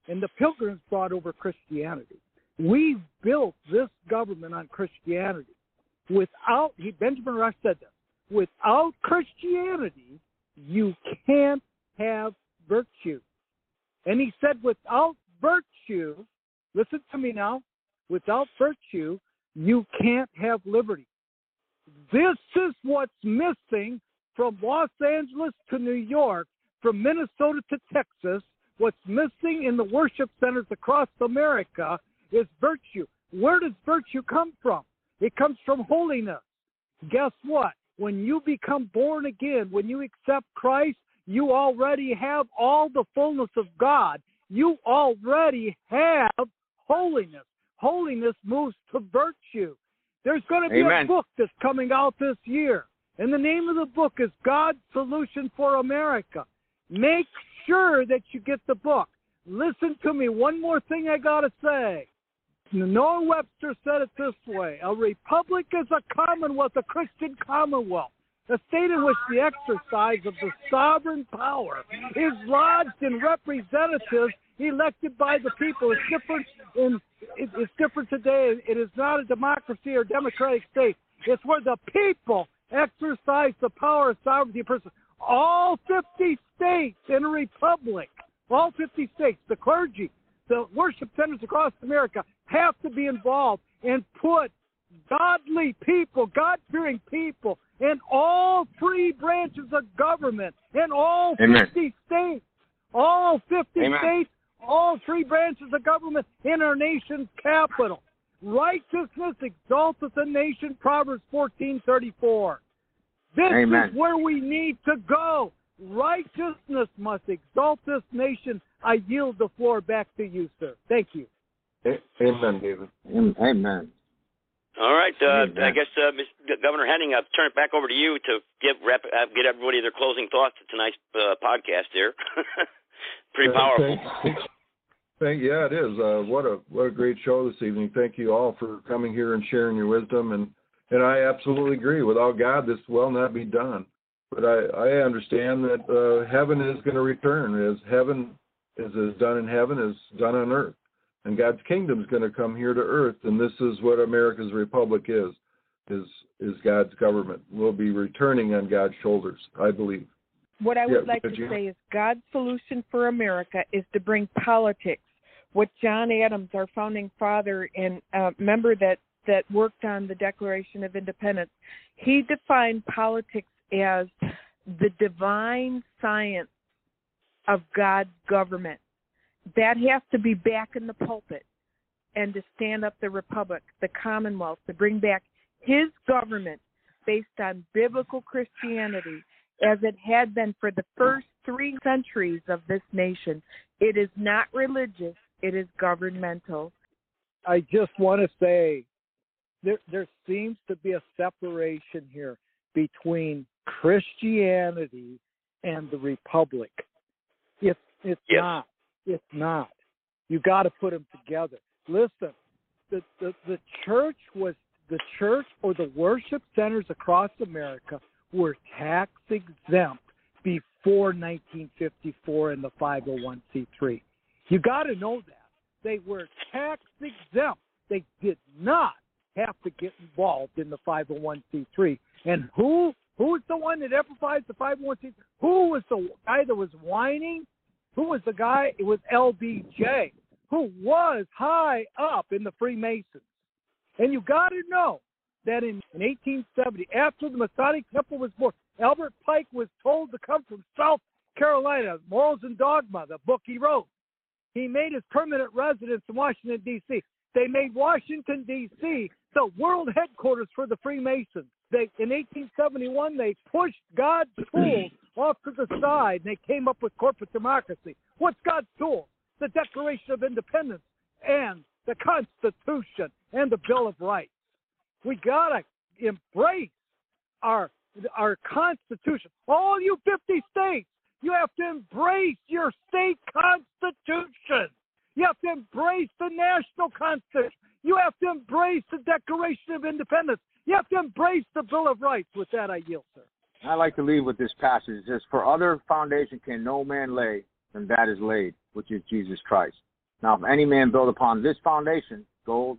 G: and the pilgrims brought over Christianity. We built this government on Christianity. Without, he, Benjamin Rush said this, without Christianity, you can't have virtue. And he said, without virtue, listen to me now, without virtue, you can't have liberty. This is what's missing from Los Angeles to New York, from Minnesota to Texas. What's missing in the worship centers across America is virtue. Where does virtue come from? It comes from holiness. Guess what? When you become born again, when you accept Christ, you already have all the fullness of God. You already have holiness. Holiness moves to virtue. There's going to be
F: Amen.
G: a book that's coming out this year. And the name of the book is God's Solution for America. Make sure that you get the book. Listen to me. One more thing I got to say. Noah Webster said it this way A republic is a commonwealth, a Christian commonwealth, a state in which the exercise of the sovereign power is lodged in representatives elected by the people. It's different in it, it's different today. It is not a democracy or democratic state. It's where the people exercise the power of sovereignty. Person, all 50 states in a republic, all 50 states, the clergy, the worship centers across America have to be involved and put godly people, God fearing people in all three branches of government in all
F: Amen.
G: 50 states. All 50
F: Amen.
G: states, all three branches of government in our nation's capital. Righteousness exalteth a nation, Proverbs 14:34. This
F: Amen.
G: is where we need to go. Righteousness must exalt this nation. I yield the floor back to you, sir. Thank you.
E: Amen, David.
F: Amen.
C: All right. Uh,
F: Amen.
C: I guess uh, Ms. Governor Henning, I'll turn it back over to you to give rep, uh, get everybody their closing thoughts to tonight's uh, podcast. Here, pretty powerful.
E: Thank, thank, yeah, it is. Uh, what a what a great show this evening. Thank you all for coming here and sharing your wisdom. And and I absolutely agree. Without God, this will not be done. But I I understand that uh, heaven is going to return. As heaven is is done in heaven is done on earth, and God's kingdom is going to come here to earth. And this is what America's republic is. Is is God's government will be returning on God's shoulders. I believe.
A: What I
E: Yeah,
A: would like to say is God's solution for America is to bring politics. What John Adams, our founding father and uh, member that that worked on the Declaration of Independence, he defined politics as the divine science of God's government. That has to be back in the pulpit and to stand up the republic, the commonwealth, to bring back his government based on biblical Christianity as it had been for the first three centuries of this nation. It is not religious, it is governmental.
G: I just want to say there there seems to be a separation here between Christianity and the Republic. It's it's
C: Yes.
G: not. It's not. You got to put them together. Listen, the, the the church was the church or the worship centers across America were tax exempt before 1954 in the 501c3. You got to know that. They were tax exempt. They did not have to get involved in the 501c3. And who who's the one that emphasized the 501c3? Who was the guy that was whining? Who was the guy? It was LBJ, who was high up in the Freemasons. And you got to know that in, in 1870, after the Masonic Temple was born, Albert Pike was told to come from South Carolina, Morals and Dogma, the book he wrote. He made his permanent residence in Washington, D.C. They made Washington, D.C. the world headquarters for the Freemasons. They, in 1871, they pushed God's tools off to the side and they came up with corporate democracy. What's God's tool? The Declaration of Independence and the Constitution and the Bill of Rights. We gotta embrace our our Constitution. All you 50 states, you have to embrace your state constitution. You have to embrace the national constitution. You have to embrace the Declaration of Independence. You have to embrace the Bill of Rights. With that, I yield, sir.
F: I like to leave with this passage. It says, For other foundation can no man lay than that is laid, which is Jesus Christ. Now, if any man build upon this foundation, gold,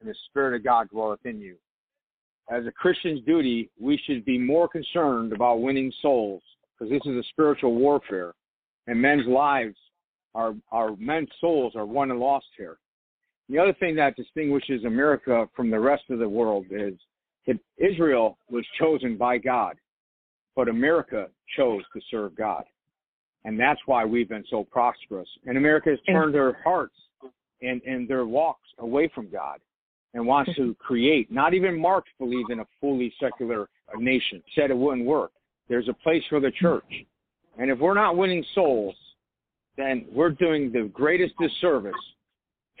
F: and the Spirit of God dwelleth in you? As a Christian's duty, we should be more concerned about winning souls, because this is a spiritual warfare, and men's lives our our men's souls are won and lost here. The other thing that distinguishes America from the rest of the world is that Israel was chosen by God, but America chose to serve God. And that's why we've been so prosperous. And America has turned their hearts and, and their walks away from God and wants to create. Not even Marx believed in a fully secular nation, said it wouldn't work. There's a place for the church. And if we're not winning souls, then we're doing the greatest disservice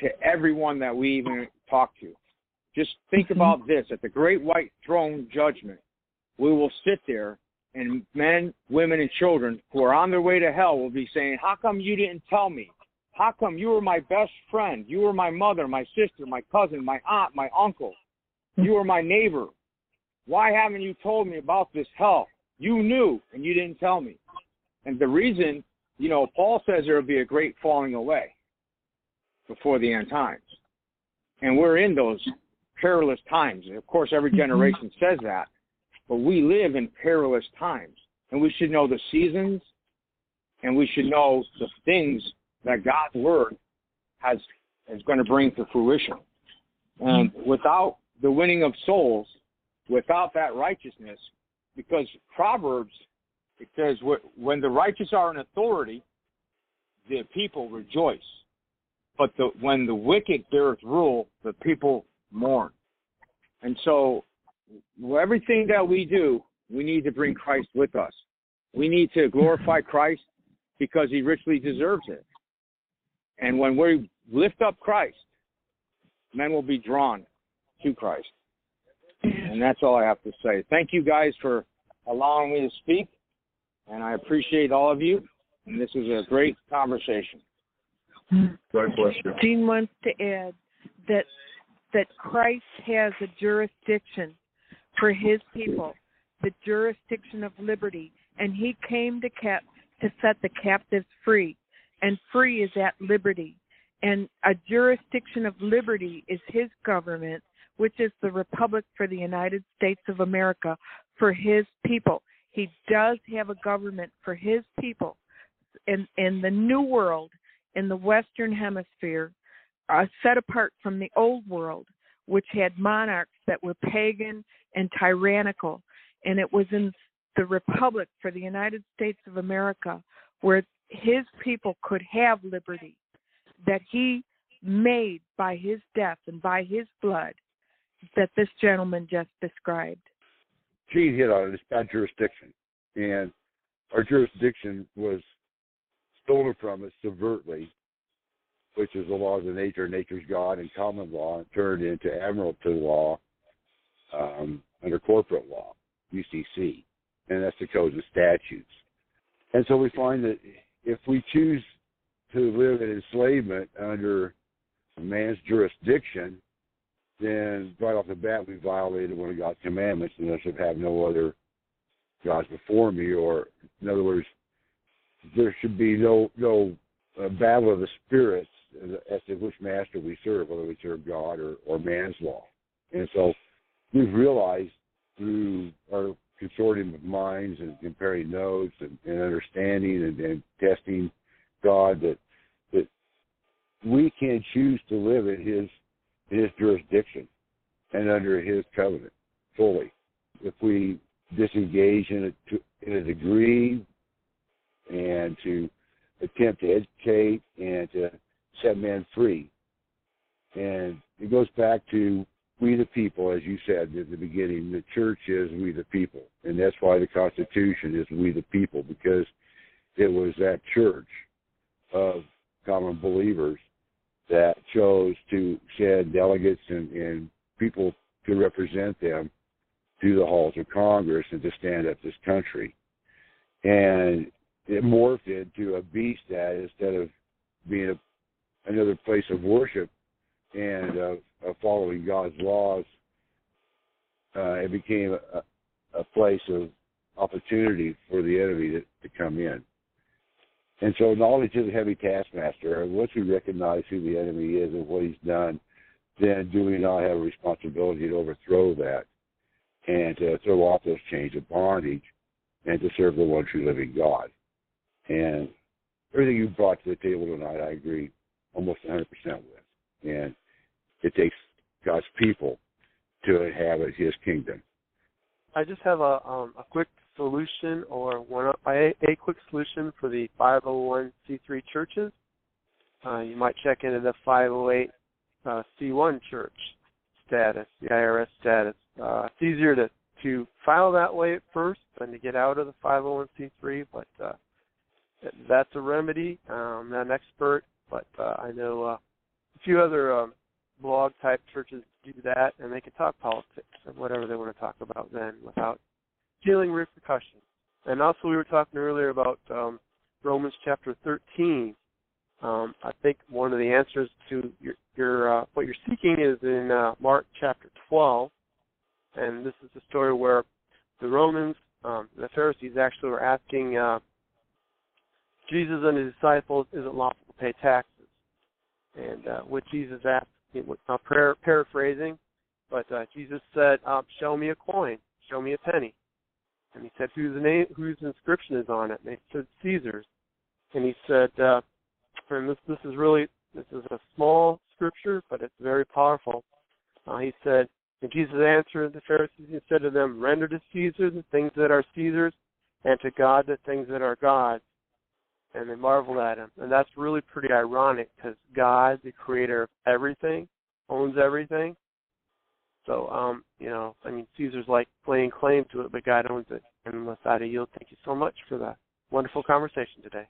F: to everyone that we even talk to. Just think mm-hmm. about this at the great white throne judgment, we will sit there and men, women, and children who are on their way to hell will be saying, How come you didn't tell me? How come you were my best friend? You were my mother, my sister, my cousin, my aunt, my uncle. You were my neighbor. Why haven't you told me about this hell? You knew and you didn't tell me. And the reason you know, Paul says there will be a great falling away before the end times. And we're in those perilous times. And of course, every mm-hmm. generation says that. But we live in perilous times. And we should know the seasons and we should know the things that God's word has is going to bring to fruition. And mm-hmm. without the winning of souls, without that righteousness, because Proverbs it says, when the righteous are in authority, the people rejoice. But the, when the wicked beareth rule, the people mourn. And so, everything that we do, we need to bring Christ with us. We need to glorify Christ because he richly deserves it. And when we lift up Christ, men will be drawn to Christ. And that's all I have to say. Thank you guys for allowing me to speak and I appreciate all of you. And this was a great conversation.
E: God bless you.
A: Gene wants to add that that Christ has a jurisdiction for His people, the jurisdiction of liberty, and He came to cap to set the captives free, and free is at liberty. And a jurisdiction of liberty is His government, which is the Republic for the United States of America for His people. He does have a government for his people in in the new world in the western hemisphere uh, set apart from the old world which had monarchs that were pagan and tyrannical and it was in the republic for the United States of America where his people could have liberty that he made by his death and by his blood that this gentleman just described?
B: Gene hit on it. It's about jurisdiction, and our jurisdiction was stolen from us subvertly, which is the laws of nature, nature's God, and common law, and turned into admiralty law um, under corporate law, UCC, and that's the codes and statutes. And so we find that if we choose to live in enslavement under a man's jurisdiction, then right off the bat we violated one of God's commandments, and I should have no other gods before me. Or, in other words, there should be no no uh, battle of the spirits as to which master we serve, whether we serve God or, or man's law. And so we've realized through our consortium of minds and comparing notes and, and understanding and, and testing God that that we can choose to live in His His jurisdiction and under His covenant fully. If we disengage in a, in a degree and to attempt to educate and to set men free. And it goes back to we the people, as you said at the beginning, the church is we the people. And that's why the Constitution is we the people, because it was that church of common believers that chose to send delegates and, and people to represent them to the halls of Congress and to stand up this country. And it morphed into a beast that instead of being a, another place of worship and of, of following God's laws, uh, it became a, a place of opportunity for the enemy to, to come in. And so knowledge is a heavy taskmaster. And once we recognize who the enemy is and what he's done, then do we not have a responsibility to overthrow that and to throw off those chains of bondage and to serve the one true living God? And everything you brought to the table tonight, I agree almost 100% with. And it takes God's people to inhabit His kingdom.
H: I just have a um, a quick solution or one a, a quick solution for the 501c3 churches. Uh, you might check into the 508 uh, C1 church status, the IRS status. Uh, it's easier to to file that way at first than to get out of the 501c3, but uh, that's a remedy. Um, I'm not an expert, but uh, I know uh, a few other um, blog type churches do that, and they can talk politics or whatever they want to talk about then without feeling repercussions. And also, we were talking earlier about um, Romans chapter 13. Um, I think one of the answers to your, your uh, what you're seeking is in uh, Mark chapter 12, and this is the story where the Romans, um, the Pharisees, actually were asking uh, Jesus and his disciples, is it lawful to pay taxes? And uh, what Jesus asked, uh, prayer, paraphrasing, but uh, Jesus said, uh, "Show me a coin, show me a penny." And he said, "Whose name, whose inscription is on it?" And they said, "Caesar's." And he said, uh, "And this, this is really, this is a small scripture, but it's very powerful." Uh, he said, and Jesus answered the Pharisees and said to them, "Render to Caesar the things that are Caesar's, and to God the things that are God's." And they marveled at him. And that's really pretty ironic because God, the creator of everything, owns everything. So, um, you know, I mean, Caesar's like laying claim to it, but God owns it. And I yield. Thank you so much for that wonderful conversation today.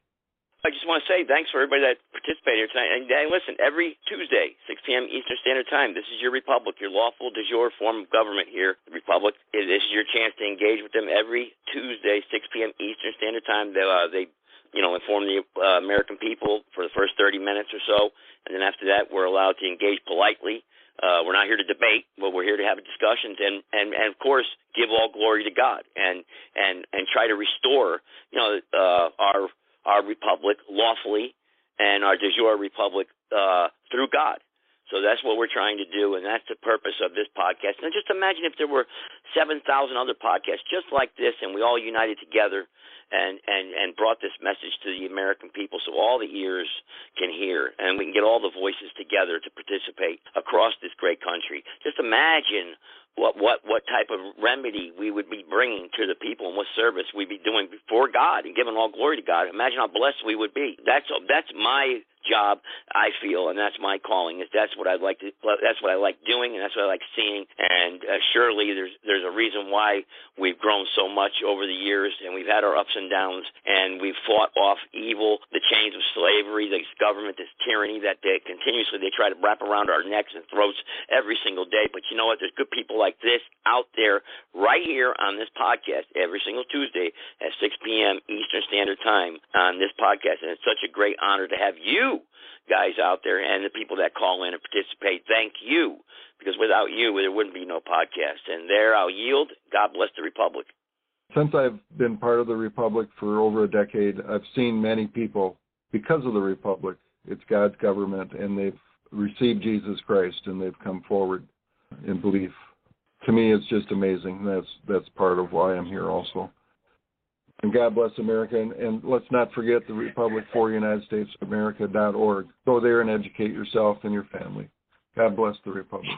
C: I just want to say thanks for everybody that participated here tonight. And, and listen, every Tuesday, 6 p.m. Eastern Standard Time, this is your republic, your lawful de jure form of government here, the republic. This is your chance to engage with them every Tuesday, 6 p.m. Eastern Standard Time. They, uh, they you know, inform the uh, American people for the first 30 minutes or so, and then after that, we're allowed to engage politely. Uh, we're not here to debate, but we're here to have discussions and, and, and of course, give all glory to God and and and try to restore, you know, uh, our our republic lawfully and our de jure republic uh, through God. So that's what we're trying to do, and that's the purpose of this podcast. And just imagine if there were 7,000 other podcasts just like this, and we all united together and and and brought this message to the American people so all the ears can hear and we can get all the voices together to participate across this great country. Just imagine what what what type of remedy we would be bringing to the people and what service we'd be doing before God and giving all glory to God. Imagine how blessed we would be. That's that's my job I feel and that's my calling is that's what I like to that's what I like doing and that's what I like seeing and uh, surely there's there's a reason why we've grown so much over the years and we've had our ups and downs and we've fought off evil the chains of slavery this government this tyranny that they continuously they try to wrap around our necks and throats every single day but you know what there's good people like this out there right here on this podcast every single Tuesday at 6 p.m. Eastern Standard Time on this podcast and it's such a great honor to have you guys out there and the people that call in and participate. Thank you, because without you, there wouldn't be no podcast. And there, I'll yield. God bless the Republic.
E: Since I've been part of the Republic for over a decade, I've seen many people, because of the Republic, it's God's government, and they've received Jesus Christ and they've come forward in belief. To me, it's just amazing. That's that's part of why I'm here also. And God bless America. And, and let's not forget the Republic for United States of America.org. Go there and educate yourself and your family. God bless the Republic.